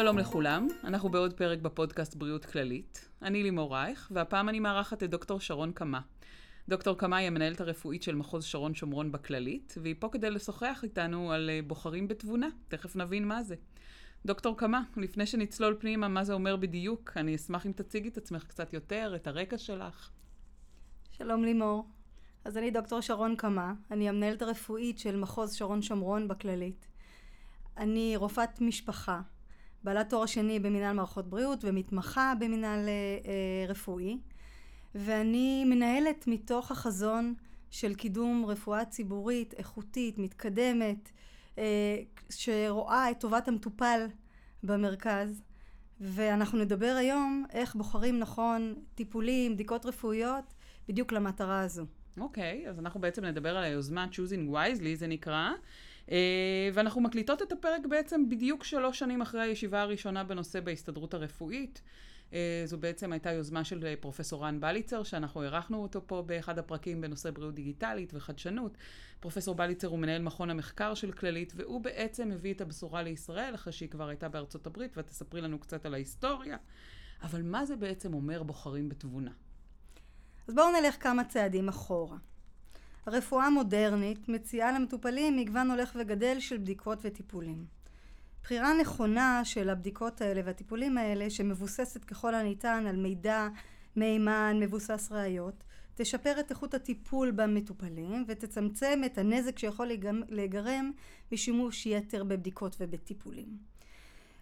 שלום לכולם, אנחנו בעוד פרק בפודקאסט בריאות כללית. אני לימור רייך, והפעם אני מארחת את דוקטור שרון קמה. דוקטור קמה היא המנהלת הרפואית של מחוז שרון שומרון בכללית, והיא פה כדי לשוחח איתנו על אה, בוחרים בתבונה. תכף נבין מה זה. דוקטור קמה, לפני שנצלול פנימה מה זה אומר בדיוק, אני אשמח אם תציגי את עצמך קצת יותר, את הרקע שלך. שלום לימור. אז אני דוקטור שרון קמה, אני המנהלת הרפואית של מחוז שרון שומרון בכללית. אני רופאת משפחה, בעלת תואר שני במנהל מערכות בריאות ומתמחה במנהל אה, אה, רפואי, ואני מנהלת מתוך החזון של קידום רפואה ציבורית, איכותית, מתקדמת, אה, שרואה את טובת המטופל במרכז. ואנחנו נדבר היום איך בוחרים נכון טיפולים, בדיקות רפואיות, בדיוק למטרה הזו. אוקיי, okay, אז אנחנו בעצם נדבר על היוזמה Choosing Wisely, זה נקרא. אה, ואנחנו מקליטות את הפרק בעצם בדיוק שלוש שנים אחרי הישיבה הראשונה בנושא בהסתדרות הרפואית. אה, זו בעצם הייתה יוזמה של אה, פרופסור רן בליצר, שאנחנו אירחנו אותו פה באחד הפרקים בנושא בריאות דיגיטלית וחדשנות. פרופסור בליצר הוא מנהל מכון המחקר של כללית, והוא בעצם הביא את הבשורה לישראל, אחרי שהיא כבר הייתה בארצות הברית, ותספרי לנו קצת על ההיסטוריה. אבל מה זה בעצם אומר בוחרים בתבונה? אז בואו נלך כמה צעדים אחורה. הרפואה המודרנית מציעה למטופלים מגוון הולך וגדל של בדיקות וטיפולים. בחירה נכונה של הבדיקות האלה והטיפולים האלה, שמבוססת ככל הניתן על מידע מהימן, מבוסס ראיות, תשפר את איכות הטיפול במטופלים ותצמצם את הנזק שיכול להיגרם משימוש יתר בבדיקות ובטיפולים.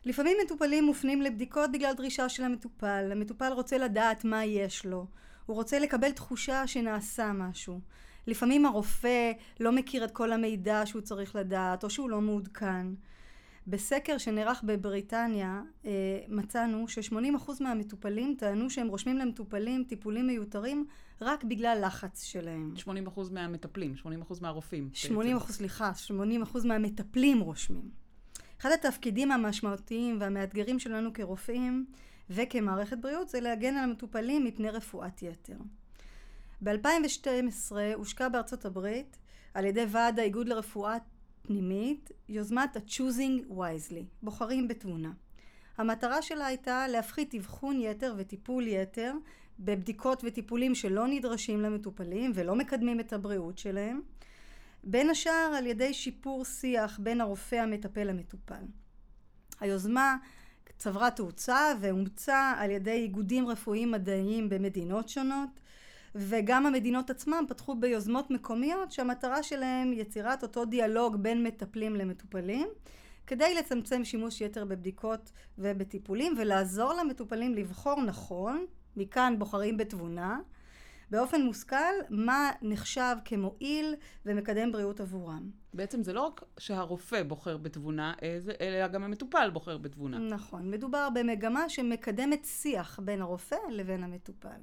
לפעמים מטופלים מופנים לבדיקות בגלל דרישה של המטופל. המטופל רוצה לדעת מה יש לו. הוא רוצה לקבל תחושה שנעשה משהו. לפעמים הרופא לא מכיר את כל המידע שהוא צריך לדעת, או שהוא לא מעודכן. בסקר שנערך בבריטניה אה, מצאנו ש-80% מהמטופלים טענו שהם רושמים למטופלים טיפולים מיותרים רק בגלל לחץ שלהם. 80% מהמטפלים, 80% מהרופאים. 80%, סליחה, 80% מהמטפלים רושמים. אחד התפקידים המשמעותיים והמאתגרים שלנו כרופאים וכמערכת בריאות זה להגן על המטופלים מפני רפואת יתר. ב-2012 הושקע בארצות הברית על ידי ועד האיגוד לרפואה פנימית יוזמת ה-Choosing Wisely, בוחרים בתבונה. המטרה שלה הייתה להפחית אבחון יתר וטיפול יתר בבדיקות וטיפולים שלא נדרשים למטופלים ולא מקדמים את הבריאות שלהם, בין השאר על ידי שיפור שיח בין הרופא המטפל למטופל. היוזמה צברה תאוצה ואומצה על ידי איגודים רפואיים מדעיים במדינות שונות וגם המדינות עצמם פתחו ביוזמות מקומיות שהמטרה שלהם יצירת אותו דיאלוג בין מטפלים למטופלים כדי לצמצם שימוש יתר בבדיקות ובטיפולים ולעזור למטופלים לבחור נכון, מכאן בוחרים בתבונה, באופן מושכל מה נחשב כמועיל ומקדם בריאות עבורם. בעצם זה לא רק שהרופא בוחר בתבונה, אלא גם המטופל בוחר בתבונה. נכון, מדובר במגמה שמקדמת שיח בין הרופא לבין המטופל.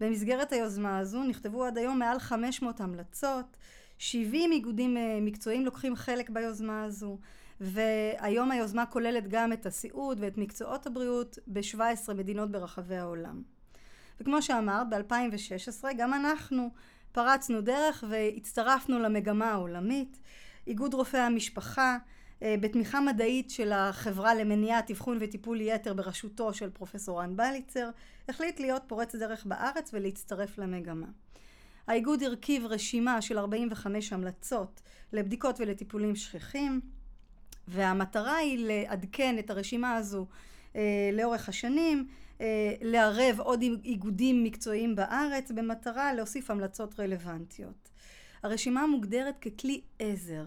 במסגרת היוזמה הזו נכתבו עד היום מעל 500 המלצות, 70 איגודים אה, מקצועיים לוקחים חלק ביוזמה הזו, והיום היוזמה כוללת גם את הסיעוד ואת מקצועות הבריאות ב-17 מדינות ברחבי העולם. וכמו שאמרת, ב-2016 גם אנחנו פרצנו דרך והצטרפנו למגמה העולמית. איגוד רופאי המשפחה בתמיכה מדעית של החברה למניעת אבחון וטיפול יתר בראשותו של פרופסור רן בליצר, החליט להיות פורץ דרך בארץ ולהצטרף למגמה. האיגוד הרכיב רשימה של 45 המלצות לבדיקות ולטיפולים שכיחים, והמטרה היא לעדכן את הרשימה הזו אה, לאורך השנים, אה, לערב עוד איגודים מקצועיים בארץ במטרה להוסיף המלצות רלוונטיות. הרשימה מוגדרת ככלי עזר.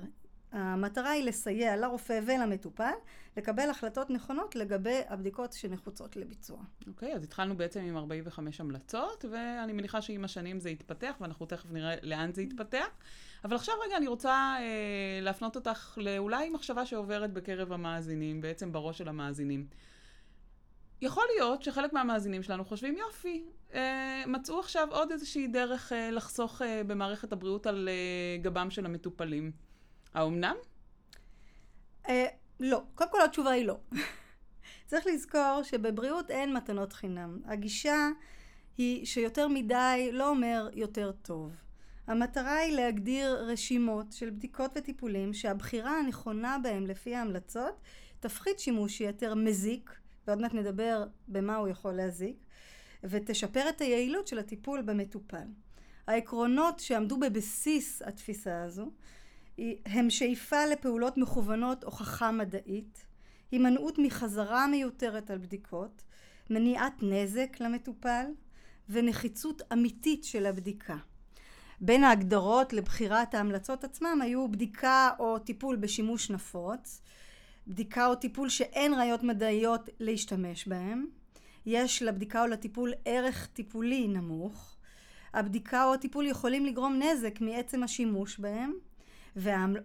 המטרה היא לסייע לרופא ולמטופל לקבל החלטות נכונות לגבי הבדיקות שנחוצות לביצוע. אוקיי, okay, אז התחלנו בעצם עם 45 המלצות, ואני מניחה שעם השנים זה יתפתח, ואנחנו תכף נראה לאן זה יתפתח. אבל עכשיו רגע אני רוצה אה, להפנות אותך לאולי מחשבה שעוברת בקרב המאזינים, בעצם בראש של המאזינים. יכול להיות שחלק מהמאזינים שלנו חושבים, יופי, אה, מצאו עכשיו עוד איזושהי דרך אה, לחסוך אה, במערכת הבריאות על אה, גבם של המטופלים. האומנם? אה, לא. קודם כל התשובה היא לא. צריך לזכור שבבריאות אין מתנות חינם. הגישה היא שיותר מדי לא אומר יותר טוב. המטרה היא להגדיר רשימות של בדיקות וטיפולים שהבחירה הנכונה בהם לפי ההמלצות תפחית שימוש יתר מזיק, ועוד מעט נדבר במה הוא יכול להזיק, ותשפר את היעילות של הטיפול במטופל. העקרונות שעמדו בבסיס התפיסה הזו הם שאיפה לפעולות מכוונות הוכחה מדעית, הימנעות מחזרה מיותרת על בדיקות, מניעת נזק למטופל ונחיצות אמיתית של הבדיקה. בין ההגדרות לבחירת ההמלצות עצמם היו בדיקה או טיפול בשימוש נפוץ, בדיקה או טיפול שאין ראיות מדעיות להשתמש בהם, יש לבדיקה או לטיפול ערך טיפולי נמוך, הבדיקה או הטיפול יכולים לגרום נזק מעצם השימוש בהם,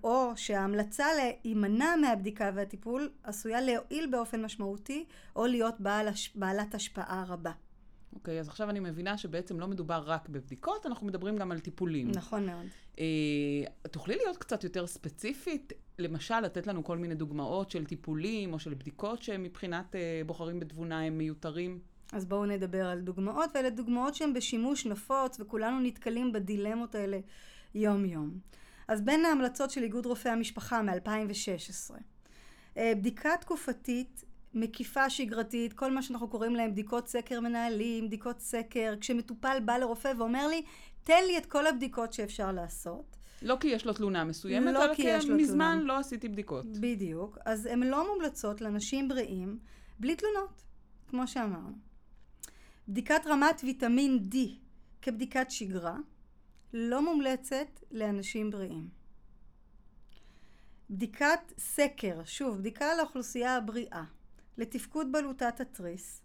או שההמלצה להימנע מהבדיקה והטיפול עשויה להועיל באופן משמעותי או להיות בעל, בעלת השפעה רבה. אוקיי, okay, אז עכשיו אני מבינה שבעצם לא מדובר רק בבדיקות, אנחנו מדברים גם על טיפולים. נכון מאוד. אה, תוכלי להיות קצת יותר ספציפית? למשל, לתת לנו כל מיני דוגמאות של טיפולים או של בדיקות שמבחינת אה, בוחרים בתבונה הם מיותרים? אז בואו נדבר על דוגמאות, ואלה דוגמאות שהן בשימוש נפוץ, וכולנו נתקלים בדילמות האלה יום-יום. אז בין ההמלצות של איגוד רופאי המשפחה מ-2016, אה, בדיקה תקופתית מקיפה שגרתית, כל מה שאנחנו קוראים להם בדיקות סקר מנהלים, בדיקות סקר, כשמטופל בא לרופא ואומר לי, תן לי את כל הבדיקות שאפשר לעשות. לא כי יש לו תלונה מסוימת, לא אלא כי, כי מזמן תלונה. לא עשיתי בדיקות. בדיוק. אז הן לא מומלצות לאנשים בריאים בלי תלונות, כמו שאמרנו. בדיקת רמת ויטמין D כבדיקת שגרה לא מומלצת לאנשים בריאים. בדיקת סקר, שוב, בדיקה לאוכלוסייה הבריאה, לתפקוד בלוטת התריס,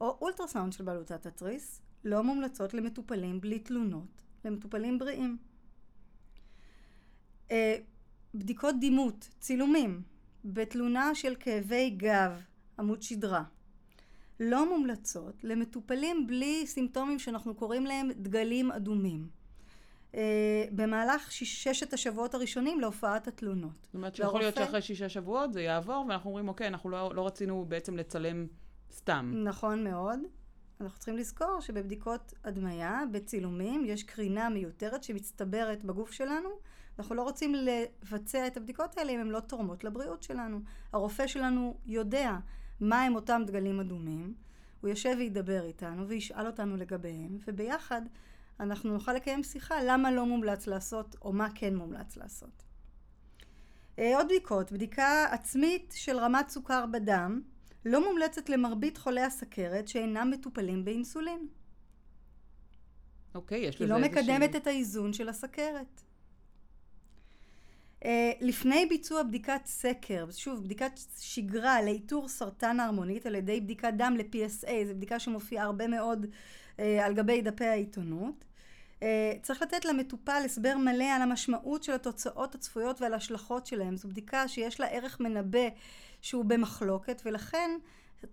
או אולטרסאונד של בלוטת התריס, לא מומלצות למטופלים בלי תלונות, למטופלים בריאים. אה, בדיקות דימות, צילומים, בתלונה של כאבי גב, עמוד שדרה, לא מומלצות למטופלים בלי סימפטומים שאנחנו קוראים להם דגלים אדומים. Uh, במהלך שש, ששת השבועות הראשונים להופעת התלונות. זאת אומרת שיכול להיות שאחרי שישה שבועות זה יעבור, ואנחנו אומרים, אוקיי, אנחנו לא, לא רצינו בעצם לצלם סתם. נכון מאוד. אנחנו צריכים לזכור שבבדיקות הדמיה, בצילומים, יש קרינה מיותרת שמצטברת בגוף שלנו. אנחנו לא רוצים לבצע את הבדיקות האלה אם הן לא תורמות לבריאות שלנו. הרופא שלנו יודע מה הם אותם דגלים אדומים, הוא יושב וידבר איתנו וישאל אותנו לגביהם, וביחד אנחנו נוכל לקיים שיחה למה לא מומלץ לעשות, או מה כן מומלץ לעשות. אה, עוד בדיקות, בדיקה עצמית של רמת סוכר בדם, לא מומלצת למרבית חולי הסכרת שאינם מטופלים באינסולין. אוקיי, יש לזה איזושהי... היא לא מקדמת את האיזון של הסכרת. Uh, לפני ביצוע בדיקת סקר, שוב בדיקת שגרה לאיתור סרטן ההרמונית על ידי בדיקת דם ל-PSA, זו בדיקה שמופיעה הרבה מאוד uh, על גבי דפי העיתונות. Uh, צריך לתת למטופל הסבר מלא על המשמעות של התוצאות הצפויות ועל ההשלכות שלהם. זו בדיקה שיש לה ערך מנבא שהוא במחלוקת ולכן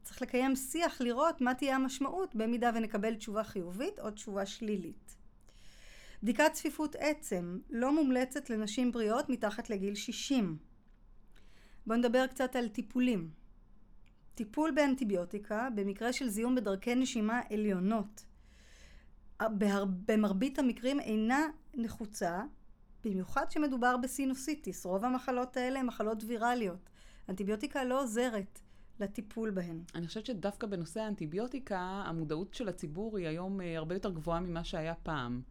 צריך לקיים שיח לראות מה תהיה המשמעות במידה ונקבל תשובה חיובית או תשובה שלילית. בדיקת צפיפות עצם לא מומלצת לנשים בריאות מתחת לגיל 60. בואו נדבר קצת על טיפולים. טיפול באנטיביוטיקה במקרה של זיהום בדרכי נשימה עליונות במרבית המקרים אינה נחוצה, במיוחד שמדובר בסינוסיטיס. רוב המחלות האלה הן מחלות ויראליות. אנטיביוטיקה לא עוזרת לטיפול בהן. אני חושבת שדווקא בנושא האנטיביוטיקה, המודעות של הציבור היא היום אה, הרבה יותר גבוהה ממה שהיה פעם.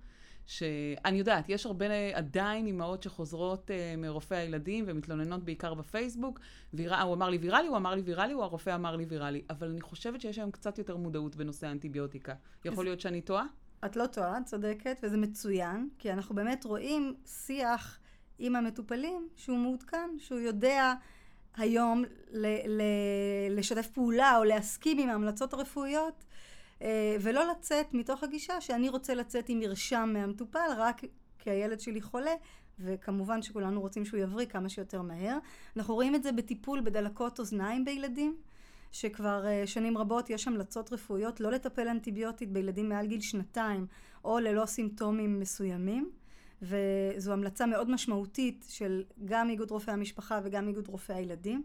שאני יודעת, יש הרבה עדיין אימהות שחוזרות uh, מרופא הילדים ומתלוננות בעיקר בפייסבוק. וירה, הוא אמר לי ויראלי, הוא אמר לי ויראלי, הוא הרופא אמר לי ויראלי. אבל אני חושבת שיש היום קצת יותר מודעות בנושא האנטיביוטיקה. יכול להיות שאני טועה? את לא טועה, את צודקת, וזה מצוין, כי אנחנו באמת רואים שיח עם המטופלים שהוא מעודכן, שהוא יודע היום ל- ל- לשתף פעולה או להסכים עם ההמלצות הרפואיות אה, ולא לצאת מתוך הגישה שאני רוצה לצאת עם מרשם מהמטופל רק כי הילד שלי חולה, וכמובן שכולנו רוצים שהוא יבריא כמה שיותר מהר. אנחנו רואים את זה בטיפול בדלקות אוזניים בילדים, שכבר אה, שנים רבות יש המלצות רפואיות לא לטפל אנטיביוטית בילדים מעל גיל שנתיים או ללא סימפטומים מסוימים. וזו המלצה מאוד משמעותית של גם איגוד רופאי המשפחה וגם איגוד רופאי הילדים.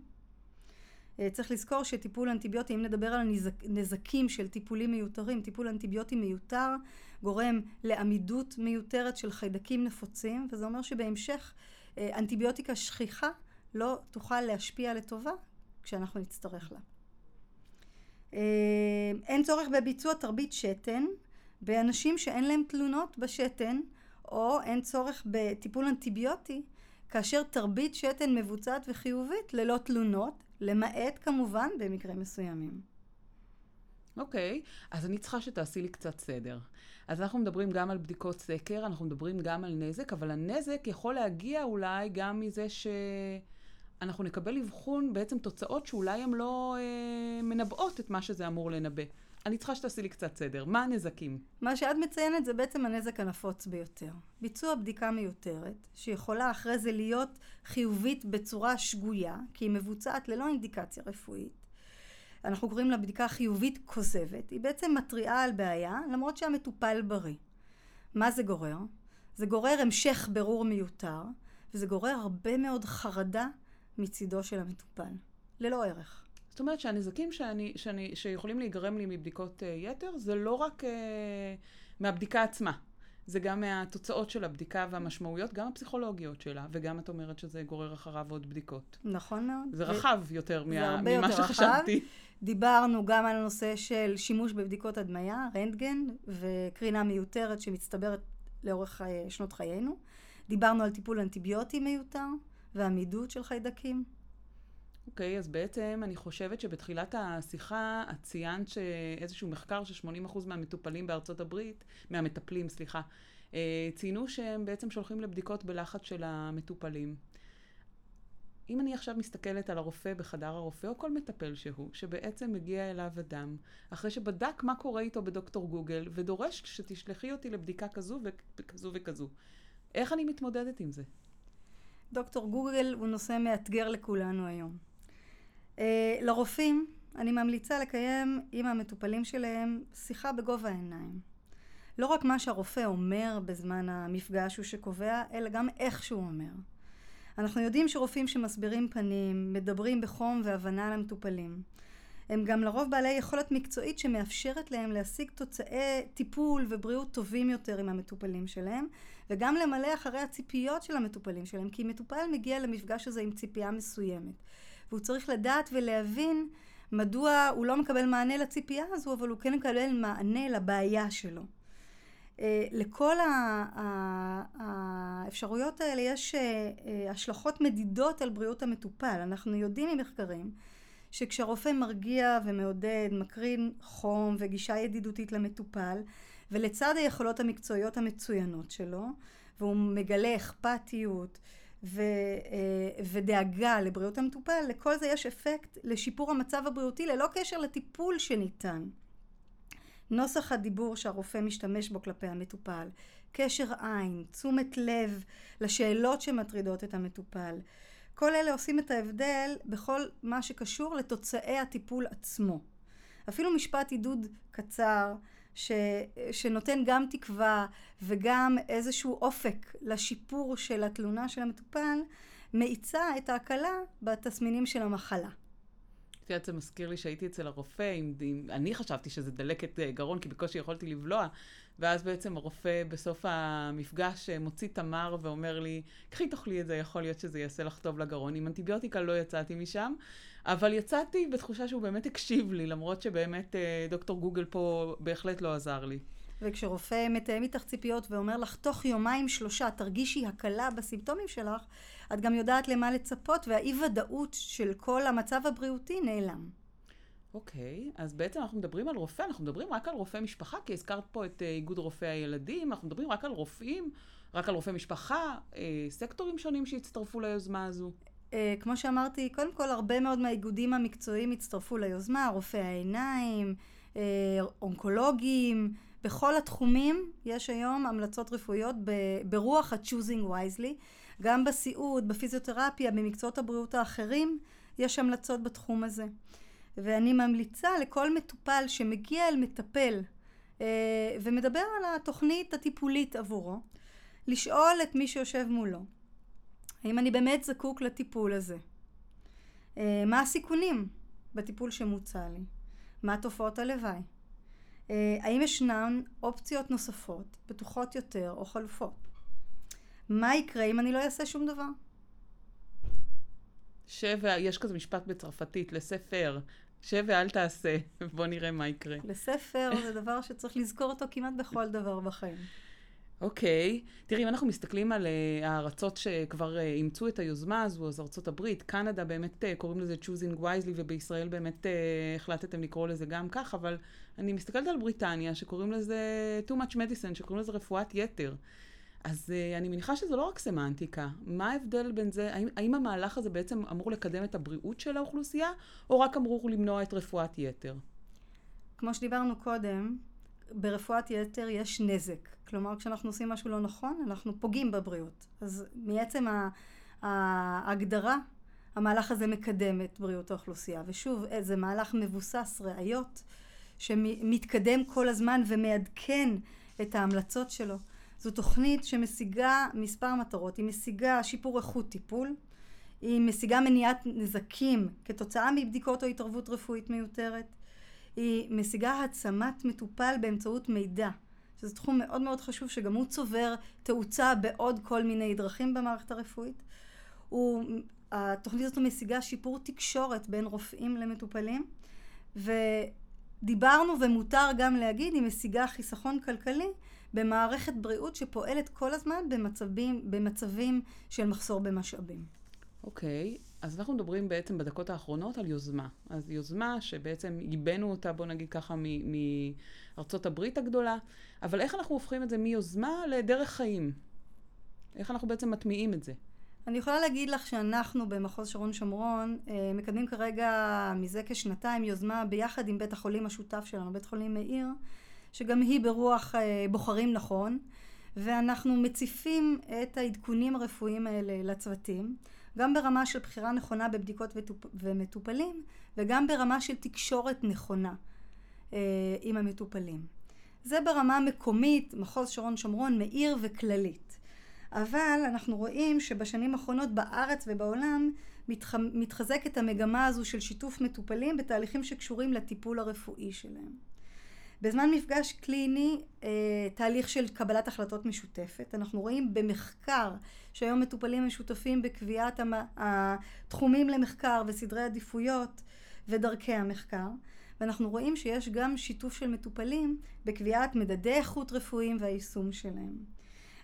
אה, צריך לזכור שטיפול אנטיביוטי, אם נדבר על נזקים של טיפולים מיותרים, טיפול אנטיביוטי מיותר גורם לעמידות מיותרת של חיידקים נפוצים, וזה אומר שבהמשך אה, אנטיביוטיקה שכיחה לא תוכל להשפיע לטובה, כשאנחנו נצטרך לה. אה, אין צורך בביצוע תרבית שתן באנשים שאין להם תלונות בשתן, או אין צורך בטיפול אנטיביוטי, כאשר תרבית שתן מבוצעת וחיובית ללא תלונות, למעט כמובן במקרים מסוימים. אוקיי, okay, אז אני צריכה שתעשי לי קצת סדר. אז אנחנו מדברים גם על בדיקות סקר, אנחנו מדברים גם על נזק, אבל הנזק יכול להגיע אולי גם מזה שאנחנו נקבל אבחון, בעצם תוצאות שאולי הן לא אה, מנבאות את מה שזה אמור לנבא. אני צריכה שתעשי לי קצת סדר. מה הנזקים? מה שאת מציינת זה בעצם הנזק הנפוץ ביותר. ביצוע בדיקה מיותרת, שיכולה אחרי זה להיות חיובית בצורה שגויה, כי היא מבוצעת ללא אינדיקציה רפואית. אנחנו קוראים לה בדיקה חיובית כוזבת. היא בעצם מתריעה על בעיה, למרות שהמטופל בריא. מה זה גורר? זה גורר המשך ברור מיותר, וזה גורר הרבה מאוד חרדה מצידו של המטופל. ללא ערך. זאת אומרת שהנזקים שאני, שאני, שיכולים להיגרם לי מבדיקות uh, יתר, זה לא רק uh, מהבדיקה עצמה. זה גם מהתוצאות של הבדיקה והמשמעויות, גם הפסיכולוגיות שלה, וגם את אומרת שזה גורר אחריו עוד בדיקות. נכון מאוד. זה רחב יותר זה מה, ממה יותר שחשבתי. רחב. דיברנו גם על הנושא של שימוש בבדיקות הדמיה, רנטגן, וקרינה מיותרת שמצטברת לאורך חי... שנות חיינו. דיברנו על טיפול אנטיביוטי מיותר, ועמידות של חיידקים. אוקיי, okay, אז בעצם אני חושבת שבתחילת השיחה את ציינת שאיזשהו מחקר ש-80% מהמטופלים בארצות הברית, מהמטפלים, סליחה, אה, ציינו שהם בעצם שולחים לבדיקות בלחץ של המטופלים. אם אני עכשיו מסתכלת על הרופא בחדר הרופא, או כל מטפל שהוא, שבעצם מגיע אליו אדם, אחרי שבדק מה קורה איתו בדוקטור גוגל, ודורש שתשלחי אותי לבדיקה כזו וכזו וכזו, איך אני מתמודדת עם זה? דוקטור גוגל הוא נושא מאתגר לכולנו היום. Uh, לרופאים, אני ממליצה לקיים עם המטופלים שלהם שיחה בגובה העיניים. לא רק מה שהרופא אומר בזמן המפגש הוא שקובע, אלא גם איך שהוא אומר. אנחנו יודעים שרופאים שמסבירים פנים, מדברים בחום והבנה למטופלים. הם גם לרוב בעלי יכולת מקצועית שמאפשרת להם להשיג תוצאי טיפול ובריאות טובים יותר עם המטופלים שלהם, וגם למלא אחרי הציפיות של המטופלים שלהם, כי מטופל מגיע למפגש הזה עם ציפייה מסוימת. והוא צריך לדעת ולהבין מדוע הוא לא מקבל מענה לציפייה הזו, אבל הוא כן מקבל מענה לבעיה שלו. אה, לכל האפשרויות האלה יש אה, אה, השלכות מדידות על בריאות המטופל. אנחנו יודעים ממחקרים שכשהרופא מרגיע ומעודד, מקרין חום וגישה ידידותית למטופל, ולצד היכולות המקצועיות המצוינות שלו, והוא מגלה אכפתיות ו, ודאגה לבריאות המטופל, לכל זה יש אפקט לשיפור המצב הבריאותי ללא קשר לטיפול שניתן. נוסח הדיבור שהרופא משתמש בו כלפי המטופל, קשר עין, תשומת לב לשאלות שמטרידות את המטופל. כל אלה עושים את ההבדל בכל מה שקשור לתוצאי הטיפול עצמו. אפילו משפט עידוד קצר ש, שנותן גם תקווה וגם איזשהו אופק לשיפור של התלונה של המטופל, מאיצה את ההקלה בתסמינים של המחלה. את יודעת, זה מזכיר לי שהייתי אצל הרופא, עם, עם, אני חשבתי שזה דלקת אה, גרון, כי בקושי יכולתי לבלוע, ואז בעצם הרופא בסוף המפגש אה, מוציא תמר ואומר לי, קחי תאכלי את זה, יכול להיות שזה יעשה לך טוב לגרון. עם אנטיביוטיקה לא יצאתי משם, אבל יצאתי בתחושה שהוא באמת הקשיב לי, למרות שבאמת אה, דוקטור גוגל פה בהחלט לא עזר לי. וכשרופא מתאם איתך ציפיות ואומר לך, תוך יומיים שלושה תרגישי הקלה בסימפטומים שלך, את גם יודעת למה לצפות, והאי ודאות של כל המצב הבריאותי נעלם. אוקיי, okay, אז בעצם אנחנו מדברים על רופא, אנחנו מדברים רק על רופא משפחה, כי הזכרת פה את uh, איגוד רופאי הילדים, אנחנו מדברים רק על רופאים, רק על רופאי משפחה, uh, סקטורים שונים שהצטרפו ליוזמה הזו. Uh, כמו שאמרתי, קודם כל הרבה מאוד מהאיגודים המקצועיים הצטרפו ליוזמה, רופאי העיניים, uh, אונקולוגים, בכל התחומים יש היום המלצות רפואיות ברוח ה-choosing wisely. גם בסיעוד, בפיזיותרפיה, במקצועות הבריאות האחרים, יש המלצות בתחום הזה. ואני ממליצה לכל מטופל שמגיע אל מטפל אה, ומדבר על התוכנית הטיפולית עבורו, לשאול את מי שיושב מולו, האם אני באמת זקוק לטיפול הזה? אה, מה הסיכונים בטיפול שמוצע לי? מה תופעות הלוואי? אה, האם ישנן אופציות נוספות, בטוחות יותר או חלופות? מה יקרה אם אני לא אעשה שום דבר? שב, יש כזה משפט בצרפתית, לספר, שב ואל תעשה, בוא נראה מה יקרה. לספר זה דבר שצריך לזכור אותו כמעט בכל דבר בחיים. אוקיי. Okay. תראי, אם אנחנו מסתכלים על uh, הארצות שכבר uh, אימצו את היוזמה הזו, אז ארצות הברית, קנדה, באמת uh, קוראים לזה choosing wisely, ובישראל באמת uh, החלטתם לקרוא לזה גם כך, אבל אני מסתכלת על בריטניה, שקוראים לזה too much medicine, שקוראים לזה רפואת יתר. אז uh, אני מניחה שזה לא רק סמנטיקה. מה ההבדל בין זה? האם, האם המהלך הזה בעצם אמור לקדם את הבריאות של האוכלוסייה, או רק אמור למנוע את רפואת יתר? כמו שדיברנו קודם, ברפואת יתר יש נזק. כלומר, כשאנחנו עושים משהו לא נכון, אנחנו פוגעים בבריאות. אז מעצם ההגדרה, המהלך הזה מקדם את בריאות האוכלוסייה. ושוב, זה מהלך מבוסס ראיות, שמתקדם כל הזמן ומעדכן את ההמלצות שלו. זו תוכנית שמשיגה מספר מטרות. היא משיגה שיפור איכות טיפול, היא משיגה מניעת נזקים כתוצאה מבדיקות או התערבות רפואית מיותרת, היא משיגה העצמת מטופל באמצעות מידע, שזה תחום מאוד מאוד חשוב שגם הוא צובר תאוצה בעוד כל מיני דרכים במערכת הרפואית. הוא, התוכנית הזאת משיגה שיפור תקשורת בין רופאים למטופלים, ודיברנו ומותר גם להגיד, היא משיגה חיסכון כלכלי במערכת בריאות שפועלת כל הזמן במצבים, במצבים של מחסור במשאבים. אוקיי. אז אנחנו מדברים בעצם בדקות האחרונות על יוזמה. אז יוזמה שבעצם ייבאנו אותה, בוא נגיד ככה, מארצות הברית הגדולה, אבל איך אנחנו הופכים את זה מיוזמה לדרך חיים? איך אנחנו בעצם מטמיעים את זה? אני יכולה להגיד לך שאנחנו במחוז שרון שומרון אה, מקדמים כרגע מזה כשנתיים יוזמה ביחד עם בית החולים השותף שלנו, בית חולים מאיר, שגם היא ברוח אה, בוחרים נכון, ואנחנו מציפים את העדכונים הרפואיים האלה לצוותים. גם ברמה של בחירה נכונה בבדיקות ומטופלים, וגם ברמה של תקשורת נכונה אה, עם המטופלים. זה ברמה המקומית, מחוז שרון שומרון, מאיר וכללית. אבל אנחנו רואים שבשנים האחרונות בארץ ובעולם מתח... מתחזקת המגמה הזו של שיתוף מטופלים בתהליכים שקשורים לטיפול הרפואי שלהם. בזמן מפגש קליני, אה, תהליך של קבלת החלטות משותפת. אנחנו רואים במחקר שהיום מטופלים משותפים בקביעת התחומים למחקר וסדרי עדיפויות ודרכי המחקר. ואנחנו רואים שיש גם שיתוף של מטופלים בקביעת מדדי איכות רפואיים והיישום שלהם.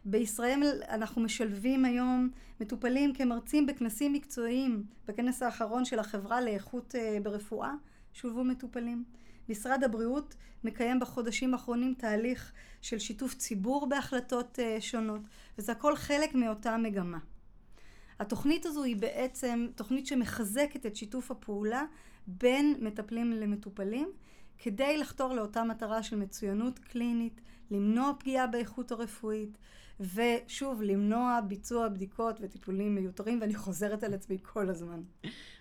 בישראל אנחנו משלבים היום מטופלים כמרצים בכנסים מקצועיים. בכנס האחרון של החברה לאיכות אה, ברפואה שולבו מטופלים. משרד הבריאות מקיים בחודשים האחרונים תהליך של שיתוף ציבור בהחלטות uh, שונות, וזה הכל חלק מאותה מגמה. התוכנית הזו היא בעצם תוכנית שמחזקת את שיתוף הפעולה בין מטפלים למטופלים, כדי לחתור לאותה מטרה של מצוינות קלינית, למנוע פגיעה באיכות הרפואית, ושוב, למנוע ביצוע בדיקות וטיפולים מיותרים, ואני חוזרת על עצמי כל הזמן.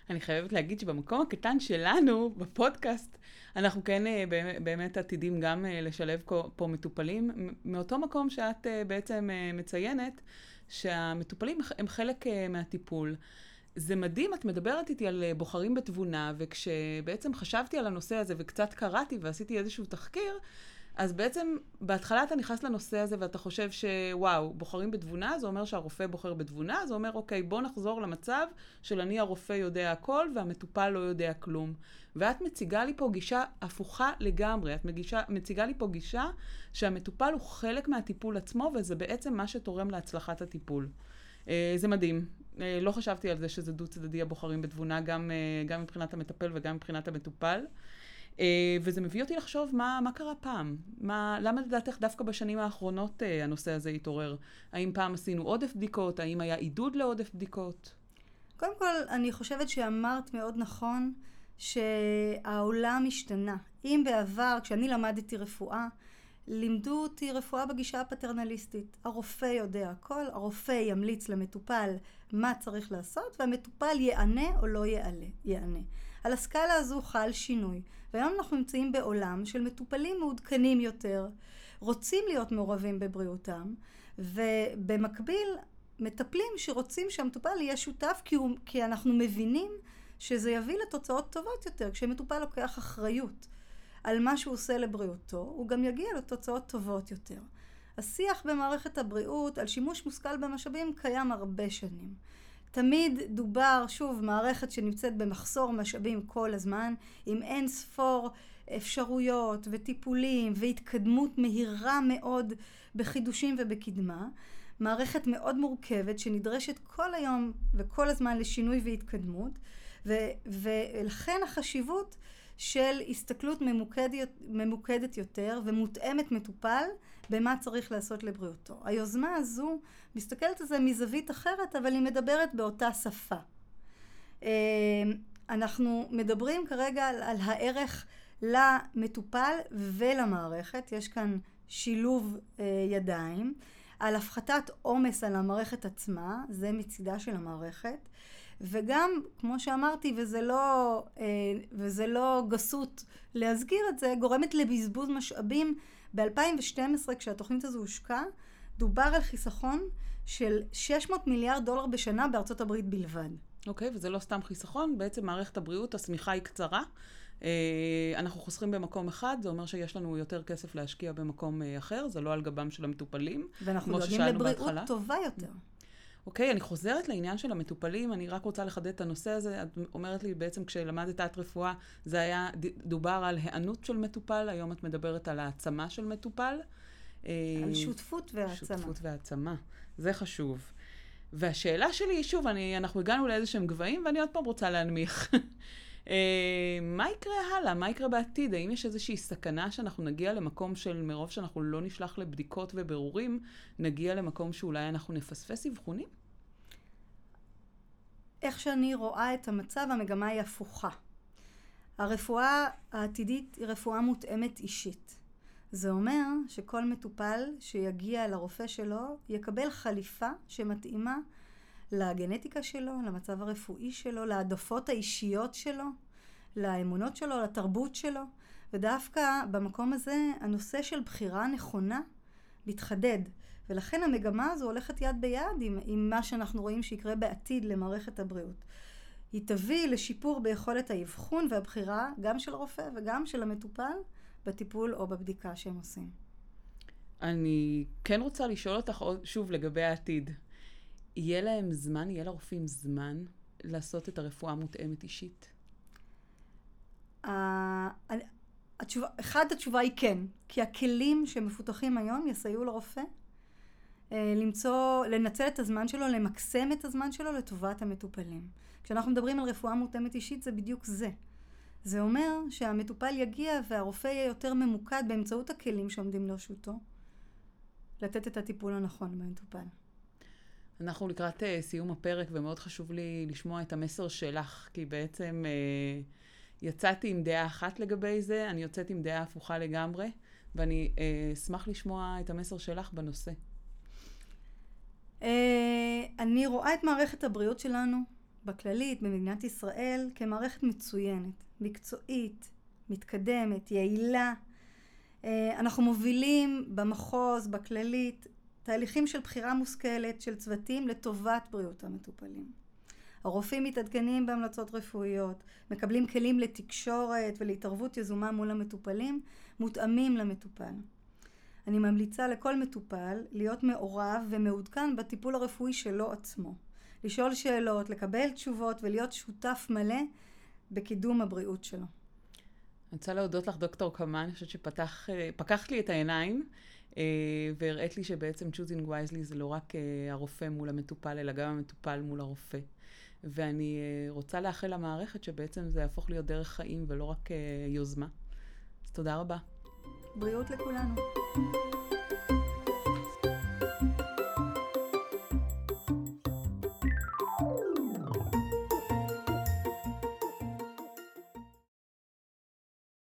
אני חייבת להגיד שבמקום הקטן שלנו, בפודקאסט, אנחנו כן אה, באמת עתידים גם אה, לשלב פה מטופלים, מאותו מקום שאת אה, בעצם מציינת, שהמטופלים הם חלק מהטיפול. זה מדהים, את מדברת איתי על בוחרים בתבונה, וכשבעצם חשבתי על הנושא הזה וקצת קראתי ועשיתי איזשהו תחקיר, אז בעצם בהתחלה אתה נכנס לנושא הזה ואתה חושב שוואו, בוחרים בתבונה, זה אומר שהרופא בוחר בתבונה, זה אומר אוקיי, בוא נחזור למצב של אני הרופא יודע הכל והמטופל לא יודע כלום. ואת מציגה לי פה גישה הפוכה לגמרי, את מגישה, מציגה לי פה גישה שהמטופל הוא חלק מהטיפול עצמו וזה בעצם מה שתורם להצלחת הטיפול. אה, זה מדהים. אה, לא חשבתי על זה שזה דו צדדי הבוחרים בתבונה, גם, אה, גם מבחינת המטפל וגם מבחינת המטופל. אה, וזה מביא אותי לחשוב מה, מה קרה פעם. מה, למה לדעתך דווקא בשנים האחרונות אה, הנושא הזה התעורר? האם פעם עשינו עודף בדיקות? האם היה עידוד לעודף בדיקות? קודם כל, אני חושבת שאמרת מאוד נכון שהעולם השתנה. אם בעבר, כשאני למדתי רפואה, לימדו אותי רפואה בגישה הפטרנליסטית. הרופא יודע הכל, הרופא ימליץ למטופל מה צריך לעשות, והמטופל יענה או לא יענה. יענה. על הסקאלה הזו חל שינוי, והיום אנחנו נמצאים בעולם של מטופלים מעודכנים יותר, רוצים להיות מעורבים בבריאותם, ובמקביל מטפלים שרוצים שהמטופל יהיה שותף כי, הוא, כי אנחנו מבינים שזה יביא לתוצאות טובות יותר. כשמטופל לוקח אחריות על מה שהוא עושה לבריאותו, הוא גם יגיע לתוצאות טובות יותר. השיח במערכת הבריאות על שימוש מושכל במשאבים קיים הרבה שנים. תמיד דובר, שוב, מערכת שנמצאת במחסור משאבים כל הזמן, עם אין ספור אפשרויות וטיפולים והתקדמות מהירה מאוד בחידושים ובקדמה. מערכת מאוד מורכבת שנדרשת כל היום וכל הזמן לשינוי והתקדמות, ו- ולכן החשיבות של הסתכלות ממוקדת, ממוקדת יותר ומותאמת מטופל במה צריך לעשות לבריאותו. היוזמה הזו מסתכלת על זה מזווית אחרת, אבל היא מדברת באותה שפה. אה, אנחנו מדברים כרגע על, על הערך למטופל ולמערכת, יש כאן שילוב אה, ידיים, על הפחתת עומס על המערכת עצמה, זה מצידה של המערכת, וגם, כמו שאמרתי, וזה לא, אה, וזה לא גסות להזכיר את זה, גורמת לבזבוז משאבים. ב-2012, כשהתוכנית הזו הושקה, דובר על חיסכון של 600 מיליארד דולר בשנה בארצות הברית בלבד. אוקיי, okay, וזה לא סתם חיסכון, בעצם מערכת הבריאות, השמיכה היא קצרה. אה, אנחנו חוסכים במקום אחד, זה אומר שיש לנו יותר כסף להשקיע במקום אה, אחר, זה לא על גבם של המטופלים, ואנחנו דואגים לבריאות בהתחלה. טובה יותר. אוקיי, אני חוזרת לעניין של המטופלים, אני רק רוצה לחדד את הנושא הזה. את אומרת לי בעצם כשלמדת את רפואה, זה היה, דובר על היענות של מטופל, היום את מדברת על העצמה של מטופל. על שותפות והעצמה. שותפות והעצמה, זה חשוב. והשאלה שלי, שוב, אני, אנחנו הגענו לאיזה שהם גבהים, ואני עוד פעם רוצה להנמיך. אה, מה יקרה הלאה? מה יקרה בעתיד? האם יש איזושהי סכנה שאנחנו נגיע למקום של מרוב שאנחנו לא נשלח לבדיקות ובירורים, נגיע למקום שאולי אנחנו נפספס אבחונים? איך שאני רואה את המצב, המגמה היא הפוכה. הרפואה העתידית היא רפואה מותאמת אישית. זה אומר שכל מטופל שיגיע לרופא שלו יקבל חליפה שמתאימה לגנטיקה שלו, למצב הרפואי שלו, להעדפות האישיות שלו, לאמונות שלו, לתרבות שלו, ודווקא במקום הזה הנושא של בחירה נכונה מתחדד. ולכן המגמה הזו הולכת יד ביד עם, עם מה שאנחנו רואים שיקרה בעתיד למערכת הבריאות. היא תביא לשיפור ביכולת האבחון והבחירה גם של הרופא וגם של המטופל בטיפול או בבדיקה שהם עושים. אני כן רוצה לשאול אותך שוב לגבי העתיד. יהיה להם זמן, יהיה לרופאים זמן לעשות את הרפואה המותאמת אישית? התשובה, אחד, התשובה היא כן, כי הכלים שמפותחים היום יסייעו לרופא אה, למצוא, לנצל את הזמן שלו, למקסם את הזמן שלו לטובת המטופלים. כשאנחנו מדברים על רפואה מותאמת אישית זה בדיוק זה. זה אומר שהמטופל יגיע והרופא יהיה יותר ממוקד באמצעות הכלים שעומדים לרשותו לתת את הטיפול הנכון במטופל. אנחנו לקראת uh, סיום הפרק, ומאוד חשוב לי לשמוע את המסר שלך, כי בעצם uh, יצאתי עם דעה אחת לגבי זה, אני יוצאת עם דעה הפוכה לגמרי, ואני uh, אשמח לשמוע את המסר שלך בנושא. Uh, אני רואה את מערכת הבריאות שלנו, בכללית, במדינת ישראל, כמערכת מצוינת, מקצועית, מתקדמת, יעילה. אנחנו מובילים במחוז, בכללית, תהליכים של בחירה מושכלת של צוותים לטובת בריאות המטופלים. הרופאים מתעדכנים בהמלצות רפואיות, מקבלים כלים לתקשורת ולהתערבות יזומה מול המטופלים, מותאמים למטופל. אני ממליצה לכל מטופל להיות מעורב ומעודכן בטיפול הרפואי שלו עצמו. לשאול שאלות, לקבל תשובות ולהיות שותף מלא בקידום הבריאות שלו. אני רוצה להודות לך, דוקטור קמן, אני חושבת שפקחת לי את העיניים. אה, והראית לי שבעצם choosing wisely זה לא רק אה, הרופא מול המטופל, אלא גם המטופל מול הרופא. ואני אה, רוצה לאחל למערכת שבעצם זה יהפוך להיות דרך חיים ולא רק יוזמה. אז תודה רבה. בריאות לכולנו.